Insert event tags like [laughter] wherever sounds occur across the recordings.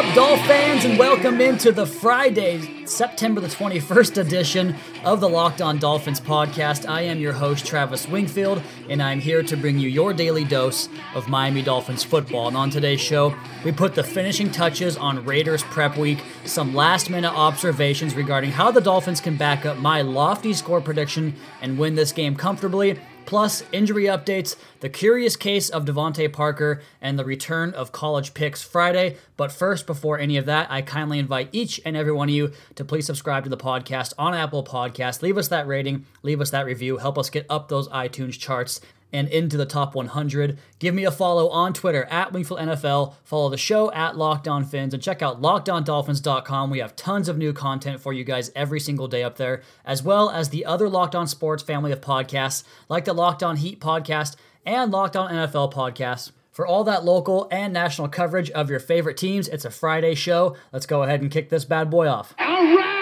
Up, Dolph fans, and welcome into the Friday, September the 21st edition of the Locked On Dolphins podcast. I am your host, Travis Wingfield, and I'm here to bring you your daily dose of Miami Dolphins football. And on today's show, we put the finishing touches on Raiders prep week, some last minute observations regarding how the Dolphins can back up my lofty score prediction and win this game comfortably plus injury updates, the curious case of DeVante Parker, and the return of college picks Friday. But first, before any of that, I kindly invite each and every one of you to please subscribe to the podcast on Apple Podcasts. Leave us that rating, leave us that review, help us get up those iTunes charts and into the top 100. Give me a follow on Twitter at Wingfield NFL. Follow the show at Locked On Fins and check out LockedOnDolphins.com. We have tons of new content for you guys every single day up there, as well as the other Locked On Sports family of podcasts, like the Locked On Heat podcast and Locked On NFL podcast. For all that local and national coverage of your favorite teams, it's a Friday show. Let's go ahead and kick this bad boy off. All right!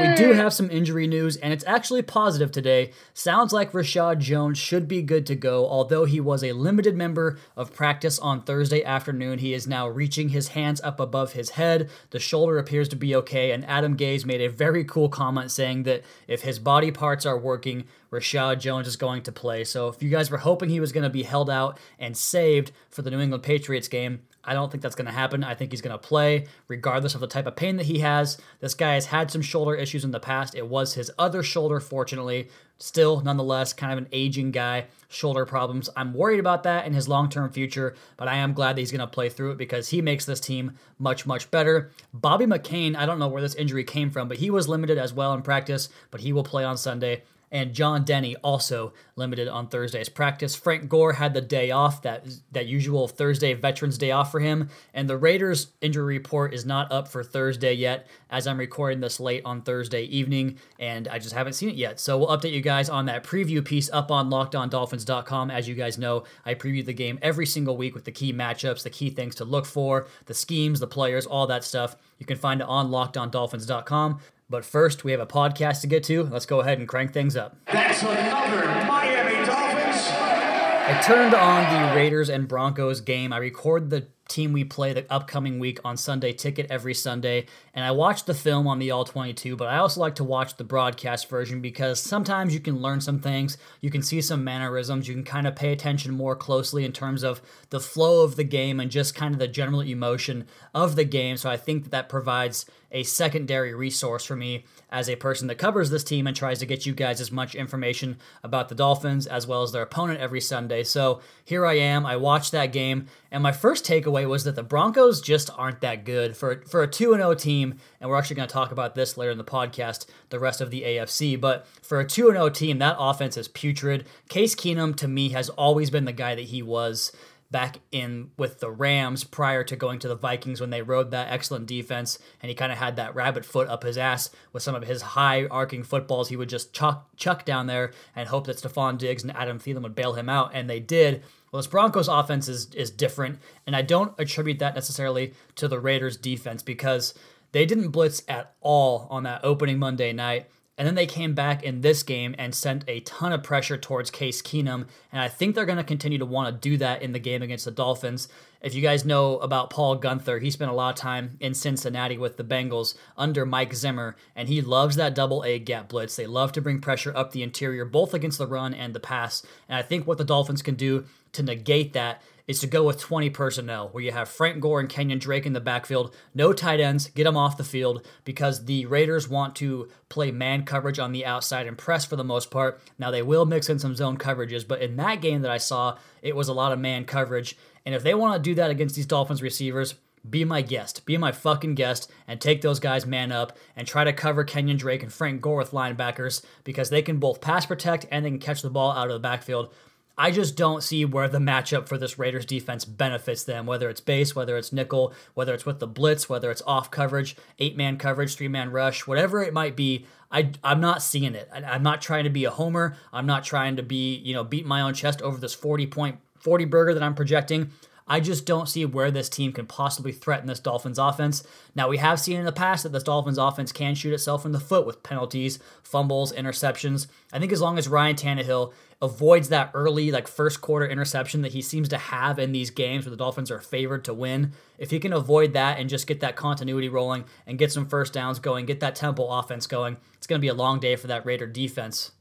We do have some injury news, and it's actually positive today. Sounds like Reshad Jones should be good to go, although he was a limited member of practice on Thursday afternoon. He is now reaching his hands up above his head. The shoulder appears to be okay, and Adam Gase made a very cool comment saying that if his body parts are working, Reshad Jones is going to play. So if you guys were hoping he was going to be held out and saved for the New England Patriots game, I don't think that's going to happen. I think he's going to play regardless of the type of pain that he has. This guy has had some shoulder issues in the past. It was his other shoulder, fortunately. Still, nonetheless, kind of an aging guy, shoulder problems. I'm worried about that in his long term future, but I am glad that he's going to play through it because he makes this team much, much better. Bobby McCain, I don't know where this injury came from, but he was limited as well in practice, but he will play on Sunday and John Denney also limited on Thursday's practice. Frank Gore had the day off, that that usual Thursday Veterans Day off for him, and the Raiders injury report is not up for Thursday yet as I'm recording this late on Thursday evening and I just haven't seen it yet. So we'll update you guys on that preview piece up on lockedondolphins.com. As you guys know, I preview the game every single week with the key matchups, the key things to look for, the schemes, the players, all that stuff. You can find it on lockedondolphins.com. But first, we have a podcast to get to. Let's go ahead and crank things up. That's another Miami Dolphins. I turned on the Raiders and Broncos game. I record the team we play the upcoming week on Sunday Ticket every Sunday, and I watch the film on the All 22, but I also like to watch the broadcast version because sometimes you can learn some things, you can see some mannerisms, you can kind of pay attention more closely in terms of the flow of the game and just kind of the general emotion of the game. So I think that that provides a secondary resource for me as a person that covers this team and tries to get you guys as much information about the Dolphins as well as their opponent every Sunday. So here I am. I watched that game, and my first takeaway was that the Broncos just aren't that good for for a 2 0 team, and we're actually going to talk about this later in the podcast, the rest of the AFC, but for a 2 0 team, that offense is putrid. Case Keenum to me has always been the guy that he was back in with the Rams prior to going to the Vikings when they rode that excellent defense and he kind of had that rabbit foot up his ass with some of his high arcing footballs he would just chuck chuck down there and hope that Stefon Diggs and Adam Thielen would bail him out and they did. Well, this Broncos offense is is different and I don't attribute that necessarily to the Raiders defense because they didn't blitz at all on that opening Monday night. And then they came back in this game and sent a ton of pressure towards Case Keenum. And I think they're going to continue to want to do that in the game against the Dolphins. If you guys know about Paul Guenther, he spent a lot of time in Cincinnati with the Bengals under Mike Zimmer, and he loves that double A gap blitz. They love to bring pressure up the interior, both against the run and the pass. And I think what the Dolphins can do to negate that is to go with 20 personnel, where you have Frank Gore and Kenyon Drake in the backfield, no tight ends, get them off the field because the Raiders want to play man coverage on the outside and press for the most part. Now, they will mix in some zone coverages, but in that game that I saw, it was a lot of man coverage. And if they want to do that against these Dolphins receivers, be my guest, be my fucking guest, and take those guys man up and try to cover Kenyon Drake and Frank Gore with linebackers because they can both pass protect and they can catch the ball out of the backfield. I just don't see where the matchup for this Raiders defense benefits them, whether it's base, whether it's nickel, whether it's with the blitz, whether it's off coverage, eight man coverage, three man rush, whatever it might be. I, I'm not seeing it. I, I'm not trying to be a homer. I'm not trying to be, you know, beat my own chest over this 40 point 40 burger that I'm projecting. I just don't see where this team can possibly threaten this Dolphins offense. Now, we have seen in the past that this Dolphins offense can shoot itself in the foot with penalties, fumbles, interceptions. I think as long as Ryan Tannehill avoids that early, like first quarter interception that he seems to have in these games where the Dolphins are favored to win, if he can avoid that and just get that continuity rolling and get some first downs going, get that tempo offense going, it's going to be a long day for that Raider defense.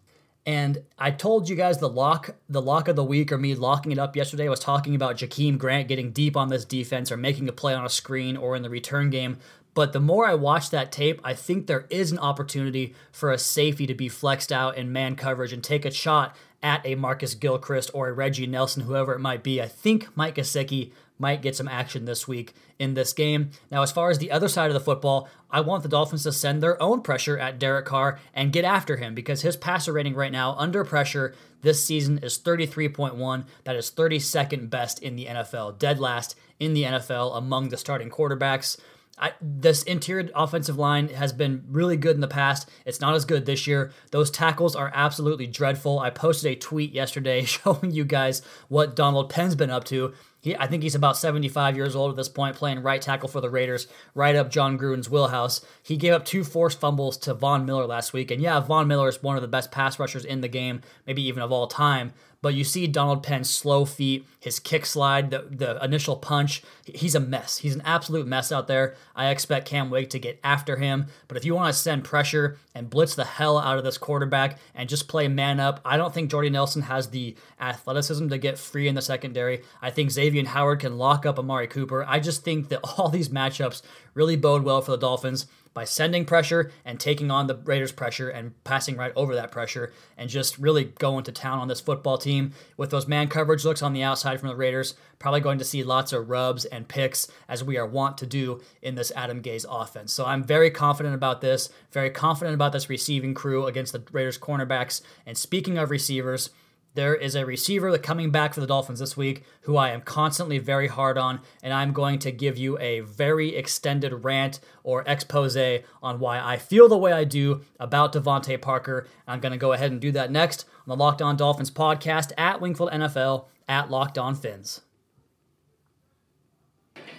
And I told you guys the lock, the lock of the week, or me locking it up yesterday, was talking about Jakeem Grant getting deep on this defense or making a play on a screen or in the return game. But the more I watch that tape, I think there is an opportunity for a safety to be flexed out in man coverage and take a shot at a Marcus Gilchrist or a Reggie Nelson, whoever it might be. I think Mike Gesicki might get some action this week in this game. Now, as far as the other side of the football, I want the Dolphins to send their own pressure at Derek Carr and get after him because his passer rating right now under pressure this season is 33.1. That is 32nd best in the NFL, dead last in the NFL among the starting quarterbacks. I, this interior offensive line has been really good in the past. It's not as good this year. Those tackles are absolutely dreadful. I posted a tweet yesterday [laughs] showing you guys what Donald Penn's been up to. He, I think he's about 75 years old at this point, playing right tackle for the Raiders, right up Jon Gruden's wheelhouse. He gave up two forced fumbles to Von Miller last week. And yeah, Von Miller is one of the best pass rushers in the game, maybe even of all time. But you see Donald Penn's slow feet, his kick slide, the, the initial punch. He's a mess. He's an absolute mess out there. I expect Cam Wake to get after him. But if you want to send pressure and blitz the hell out of this quarterback and just play man up, I don't think Jordy Nelson has the athleticism to get free in the secondary. I think Xavier Howard can lock up Amari Cooper. I just think that [laughs] all these matchups really bode well for the Dolphins by sending pressure and taking on the Raiders' pressure and passing right over that pressure and just really going to town on this football team. With those man coverage looks on the outside from the Raiders, probably going to see lots of rubs and picks as we are wont to do in this Adam Gase offense. So I'm very confident about this, very confident about this receiving crew against the Raiders' cornerbacks. And speaking of receivers, there is a receiver coming back for the Dolphins this week who I am constantly very hard on, and I'm going to give you a very extended rant or expose on why I feel the way I do about DeVante Parker. I'm going to go ahead and do that next on the Locked On Dolphins podcast at Wingfield NFL at Locked On Fins.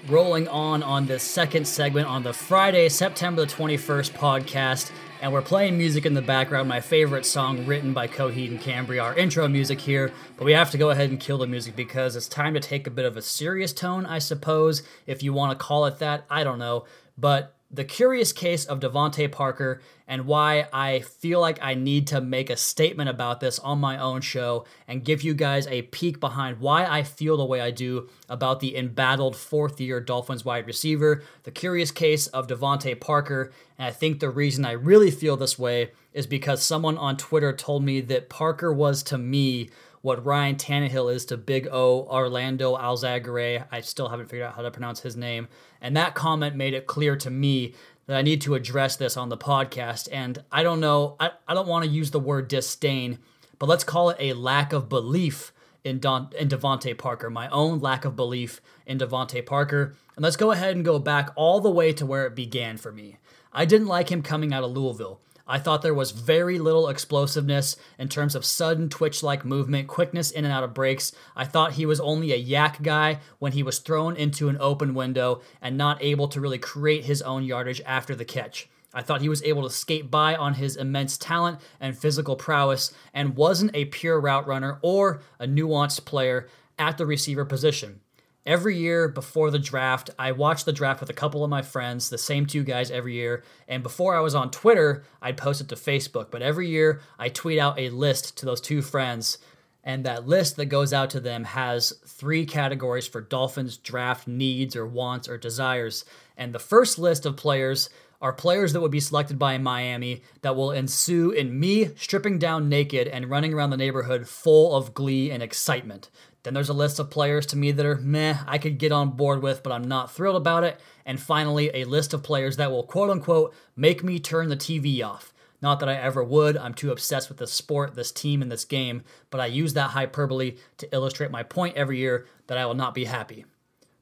Rolling on on the second segment on the Friday, September the 21st podcast and we're playing music in the background, my favorite song written by Coheed and Cambria, our intro music here. But we have to go ahead and kill the music because it's time to take a bit of a serious tone, I suppose, if you want to call it that. I don't know. But the curious case of DeVante Parker and why I feel like I need to make a statement about this on my own show and give you guys a peek behind why I feel the way I do about the embattled fourth year Dolphins wide receiver, the curious case of DeVante Parker. And I think the reason I really feel this way is because someone on Twitter told me that Parker was to me what Ryan Tannehill is to Big O Orlando Alzugaray. I still haven't figured out how to pronounce his name. And that comment made it clear to me that I need to address this on the podcast. And I don't know, I, I don't want to use the word disdain, but let's call it a lack of belief in Don in DeVante Parker, my own lack of belief in DeVante Parker. And let's go ahead and go back all the way to where it began for me. I didn't like him coming out of Louisville. I thought there was very little explosiveness in terms of sudden twitch like movement, quickness in and out of breaks. I thought he was only a YAC guy when he was thrown into an open window and not able to really create his own yardage after the catch. I thought he was able to skate by on his immense talent and physical prowess and wasn't a pure route runner or a nuanced player at the receiver position. Every year before the draft, I watched the draft with a couple of my friends, the same two guys every year. And before I was on Twitter, I'd post it to Facebook. But every year, I tweet out a list to those two friends. And that list that goes out to them has three categories for Dolphins draft needs or wants or desires. And the first list of players are players that would be selected by Miami that will ensue in me stripping down naked and running around the neighborhood full of glee and excitement. Then there's a list of players to me that are meh, I could get on board with, but I'm not thrilled about it. And finally, a list of players that will quote unquote make me turn the TV off. Not that I ever would. I'm too obsessed with this sport, this team, and this game, but I use that hyperbole to illustrate my point every year that I will not be happy.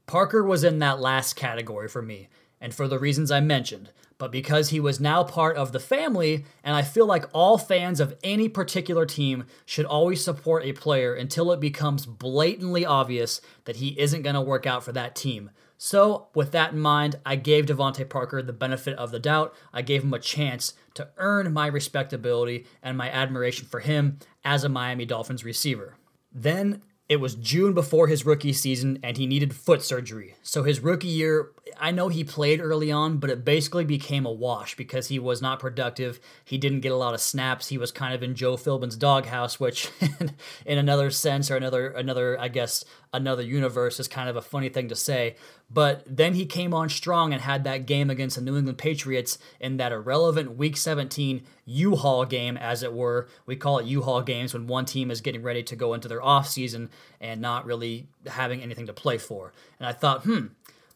Parker was in that last category for me, and for the reasons I mentioned, but because he was now part of the family, and I feel like all fans of any particular team should always support a player until it becomes blatantly obvious that he isn't going to work out for that team. So, with that in mind, I gave DeVante Parker the benefit of the doubt. I gave him a chance to earn my respectability and my admiration for him as a Miami Dolphins receiver. Then it was June before his rookie season, and he needed foot surgery. So his rookie year, I know he played early on, but it basically became a wash because he was not productive. He didn't get a lot of snaps. He was kind of in Joe Philbin's doghouse, which, [laughs] in another sense or another another I guess another universe is kind of a funny thing to say. But then he came on strong and had that game against the New England Patriots in that irrelevant Week 17 U-Haul game, as it were. We call it U-Haul games when one team is getting ready to go into their off season and not really having anything to play for. And I thought, hmm,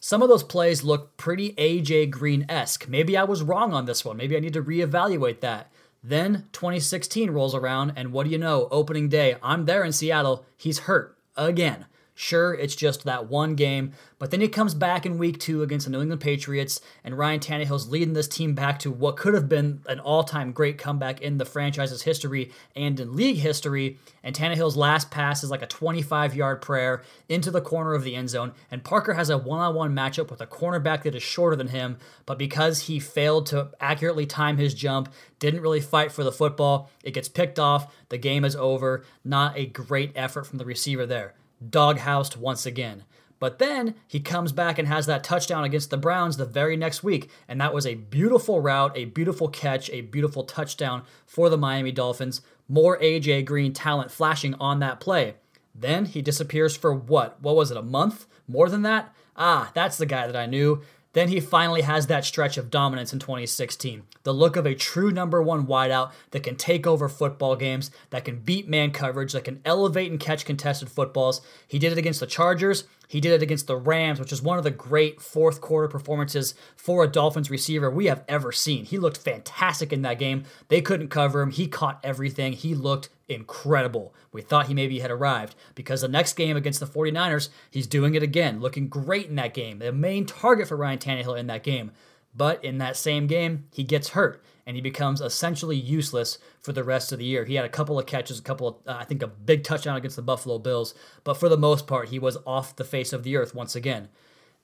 some of those plays look pretty AJ Green esque. Maybe I was wrong on this one. Maybe I need to reevaluate that. Then 2016 rolls around, and what do you know? Opening day, I'm there in Seattle. He's hurt again. Sure, it's just that one game, but then he comes back in week two against the New England Patriots, and Ryan Tannehill's leading this team back to what could have been an all time great comeback in the franchise's history and in league history. And Tannehill's last pass is like a 25 yard prayer into the corner of the end zone, and Parker has a one on one matchup with a cornerback that is shorter than him, but because he failed to accurately time his jump, didn't really fight for the football, it gets picked off, the game is over. Not a great effort from the receiver there doghoused once again. But then he comes back and has that touchdown against the Browns the very next week. And that was a beautiful route, a beautiful catch, a beautiful touchdown for the Miami Dolphins. More AJ Green talent flashing on that play. Then he disappears for what? What was it, a month? More than that? Ah, that's the guy that I knew. Then he finally has that stretch of dominance in 2016. The look of a true number one wideout that can take over football games, that can beat man coverage, that can elevate and catch contested footballs. He did it against the Chargers. He did it against the Rams, which is one of the great fourth quarter performances for a Dolphins receiver we have ever seen. He looked fantastic in that game. They couldn't cover him. He caught everything. He looked incredible. We thought he maybe had arrived because the next game against the 49ers, he's doing it again, looking great in that game. The main target for Ryan Tannehill in that game. But in that same game, he gets hurt and he becomes essentially useless for the rest of the year. He had a couple of catches, a couple of, uh, I think, a big touchdown against the Buffalo Bills, but for the most part, he was off the face of the earth once again.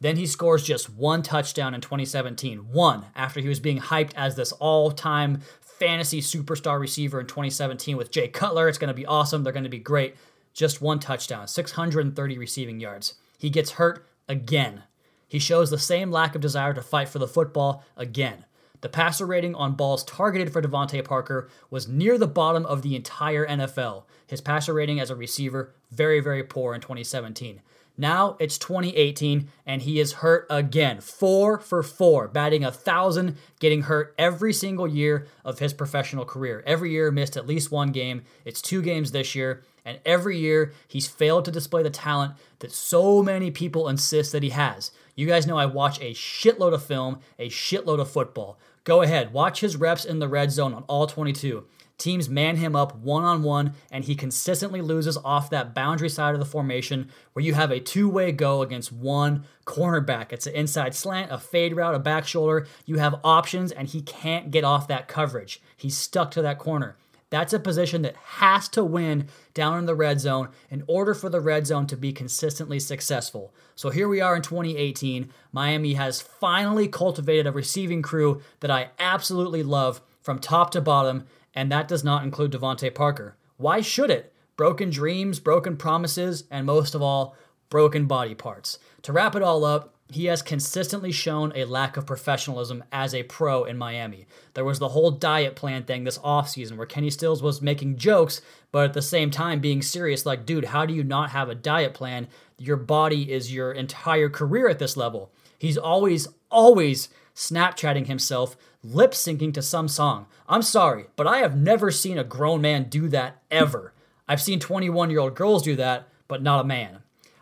Then he scores just one touchdown in 2017. One after he was being hyped as this all time fantasy superstar receiver in 2017 with Jay Cutler. It's going to be awesome. They're going to be great. Just one touchdown, 630 receiving yards. He gets hurt again. He shows the same lack of desire to fight for the football again. The passer rating on balls targeted for DeVante Parker was near the bottom of the entire NFL. His passer rating as a receiver, very, very poor in 2017. Now it's 2018 and he is hurt again. Four for four, batting a thousand, getting hurt every single year of his professional career. Every year missed at least one game. It's two games this year. And every year he's failed to display the talent that so many people insist that he has. You guys know I watch a shitload of film, a shitload of football. Go ahead, watch his reps in the red zone on all 22. Teams man him up one on one, and he consistently loses off that boundary side of the formation where you have a two way go against one cornerback. It's an inside slant, a fade route, a back shoulder. You have options, and he can't get off that coverage. He's stuck to that corner. That's a position that has to win down in the red zone in order for the red zone to be consistently successful. So here we are in 2018. Miami has finally cultivated a receiving crew that I absolutely love from top to bottom and that does not include DeVante Parker. Why should it? Broken dreams, broken promises, and most of all, broken body parts. To wrap it all up, he has consistently shown a lack of professionalism as a pro in Miami. There was the whole diet plan thing this offseason where Kenny Stills was making jokes, but at the same time being serious like, dude, how do you not have a diet plan? Your body is your entire career at this level. He's always, always Snapchatting himself, lip syncing to some song. I'm sorry, but I have never seen a grown man do that ever. I've seen 21 year old girls do that, but not a man.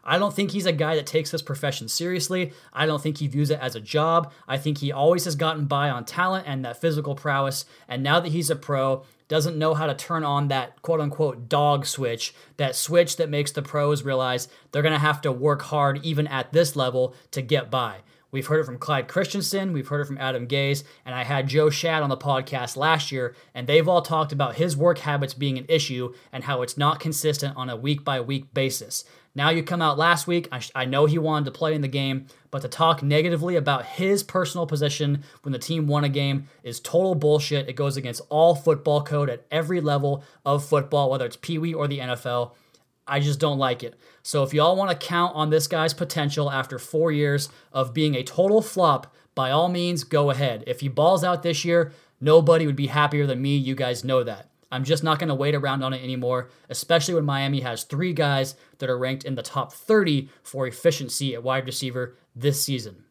I don't think he's a guy that takes this profession seriously. I don't think he views it as a job. I think he always has gotten by on talent and that physical prowess. And now that he's a pro, doesn't know how to turn on that quote unquote dog switch, that switch that makes the pros realize they're going to have to work hard even at this level to get by. We've heard it from Clyde Christensen, we've heard it from Adam Gase, and I had Joe Schad on the podcast last year, and they've all talked about his work habits being an issue and how it's not consistent on a week by week basis. Now you come out last week, I, sh- I know he wanted to play in the game, but to talk negatively about his personal position when the team won a game is total bullshit. It goes against all football code at every level of football, whether it's Pee Wee or the NFL. I just don't like it. So if y'all want to count on this guy's potential after four years of being a total flop, by all means, go ahead. If he balls out this year, nobody would be happier than me. You guys know that. I'm just not going to wait around on it anymore, especially when Miami has three guys that are ranked in the top 30 for efficiency at wide receiver this season.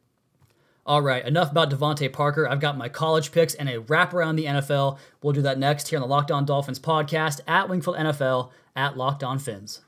All right, enough about DeVante Parker. I've got my college picks and a wrap around the NFL. We'll do that next here on the Locked On Dolphins podcast at Wingfield NFL at Locked On Fins.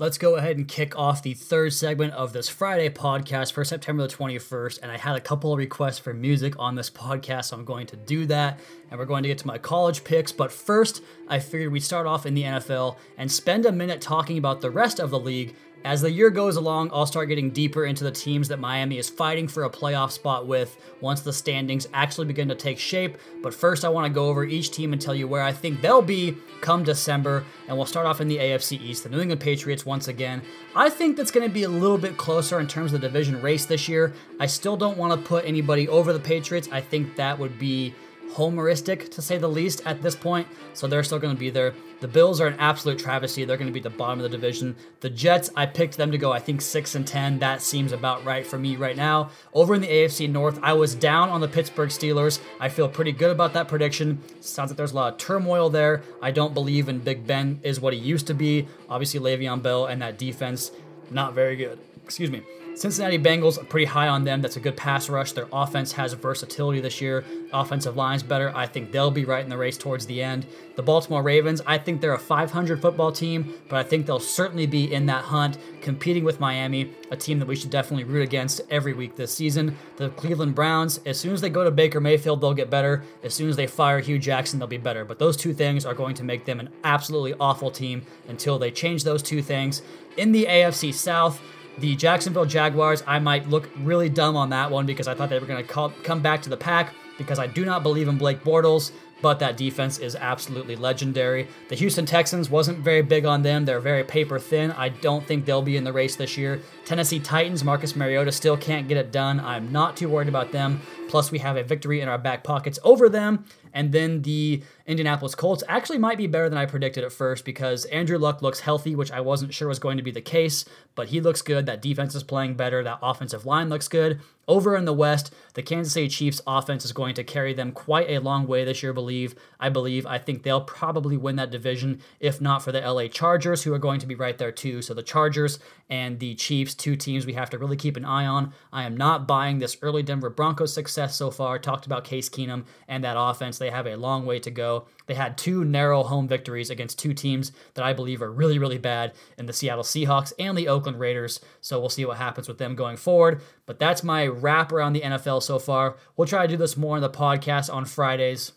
Let's go ahead and kick off the third segment of this Friday podcast for September the 21st. And I had a couple of requests for music on this podcast, so I'm going to do that. And we're going to get to my college picks. But first, I figured we'd start off in the NFL and spend a minute talking about the rest of the league as the year goes along, I'll start getting deeper into the teams that Miami is fighting for a playoff spot with once the standings actually begin to take shape. But first, I want to go over each team and tell you where I think they'll be come December. And we'll start off in the AFC East, the New England Patriots once again. I think that's going to be a little bit closer in terms of the division race this year. I still don't want to put anybody over the Patriots. I think that would be homeristic to say the least at this point, so they're still going to be there. The Bills are an absolute travesty. They're going to be the bottom of the division. The Jets, I picked them to go, I think, 6 and 10. That seems about right for me right now. Over in the AFC North, I was down on the Pittsburgh Steelers. I feel pretty good about that prediction. Sounds like there's a lot of turmoil there. I don't believe in Big Ben is what he used to be. Obviously, Le'Veon Bell and that defense, not very good. Excuse me. Cincinnati Bengals, are pretty high on them. That's a good pass rush. Their offense has versatility this year. Offensive line's better. I think they'll be right in the race towards the end. The Baltimore Ravens, I think they're a 500 football team, but I think they'll certainly be in that hunt, competing with Miami, a team that we should definitely root against every week this season. The Cleveland Browns, as soon as they go to Baker Mayfield, they'll get better. As soon as they fire Hue Jackson, they'll be better. But those two things are going to make them an absolutely awful team until they change those two things. In the AFC South, the Jacksonville Jaguars, I might look really dumb on that one because I thought they were going to come back to the pack because I do not believe in Blake Bortles, but that defense is absolutely legendary. The Houston Texans wasn't very big on them. They're very paper thin. I don't think they'll be in the race this year. Tennessee Titans, Marcus Mariota still can't get it done. I'm not too worried about them. Plus, we have a victory in our back pockets over them. And then the Indianapolis Colts actually might be better than I predicted at first because Andrew Luck looks healthy, which I wasn't sure was going to be the case, but he looks good. That defense is playing better. That offensive line looks good. Over in the West, the Kansas City Chiefs offense is going to carry them quite a long way this year, believe. I believe. I think they'll probably win that division, if not for the LA Chargers, who are going to be right there too. So the Chargers and the Chiefs, two teams we have to really keep an eye on. I am not buying this early Denver Broncos success so far. Talked about Case Keenum and that offense. They have a long way to go. They had two narrow home victories against two teams that I believe are really, really bad in the Seattle Seahawks and the Oakland Raiders. So we'll see what happens with them going forward. But that's my wrap around the NFL so far. We'll try to do this more in the podcast on Fridays.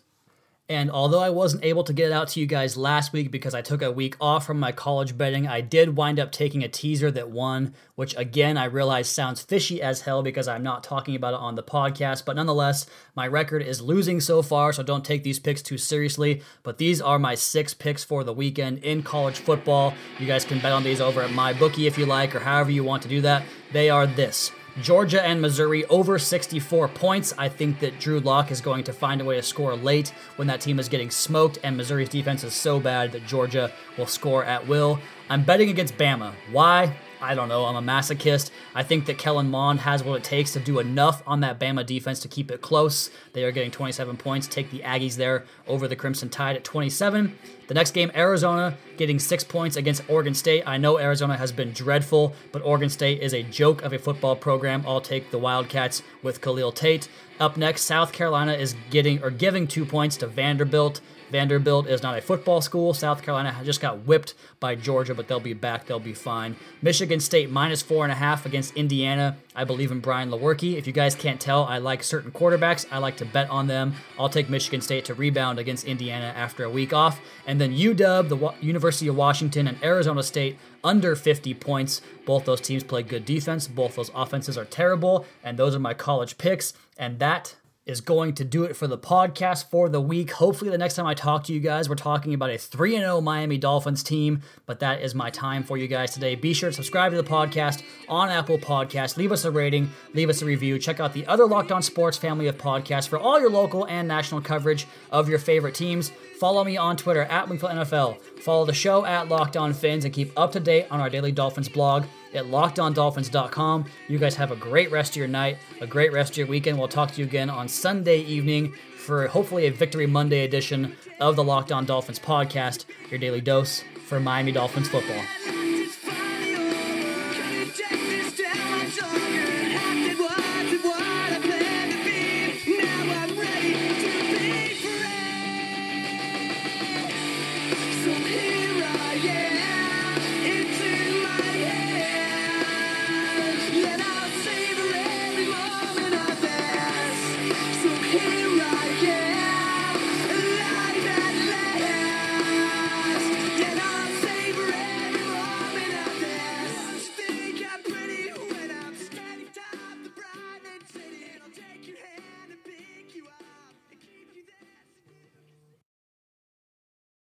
And although I wasn't able to get it out to you guys last week because I took a week off from my college betting, I did wind up taking a teaser that won, which again I realize sounds fishy as hell because I'm not talking about it on the podcast. But nonetheless, my record is losing so far, so don't take these picks too seriously. But these are my six picks for the weekend in college football. You guys can bet on these over at my bookie if you like, or however you want to do that. They are this. Georgia and Missouri over 64 points. I think that Drew Lock is going to find a way to score late when that team is getting smoked, and Missouri's defense is so bad that Georgia will score at will. I'm betting against Bama. Why? I don't know. I'm a masochist. I think that Kellen Mond has what it takes to do enough on that Bama defense to keep it close. They are getting 27 points. Take the Aggies there over the Crimson Tide at 27. The next game, Arizona getting six points against Oregon State. I know Arizona has been dreadful, but Oregon State is a joke of a football program. I'll take the Wildcats with Khalil Tate. Up next, South Carolina is getting or giving two points to Vanderbilt. Vanderbilt is not a football school. South Carolina just got whipped by Georgia, but they'll be back. They'll be fine. Michigan State minus four and a half against Indiana. I believe in Brian Lewerke. If you guys can't tell, I like certain quarterbacks. I like to bet on them. I'll take Michigan State to rebound against Indiana after a week off. And then UW, the University of Washington, and Arizona State under 50 points. Both those teams play good defense. Both those offenses are terrible. And those are my college picks. And that is going to do it for the podcast for the week. Hopefully, the next time I talk to you guys, we're talking about a 3 0 Miami Dolphins team, but that is my time for you guys today. Be sure to subscribe to the podcast on Apple Podcasts. Leave us a rating, leave us a review. Check out the other Locked On Sports family of podcasts for all your local and national coverage of your favorite teams. Follow me on Twitter at Wingfield NFL. Follow the show at Locked On Fins and keep up to date on our Daily Dolphins blog at lockedondolphins.com. You guys have a great rest of your night, a great rest of your weekend. We'll talk to you again on Sunday evening for hopefully a Victory Monday edition of the Locked On Dolphins podcast, your daily dose for Miami Dolphins football.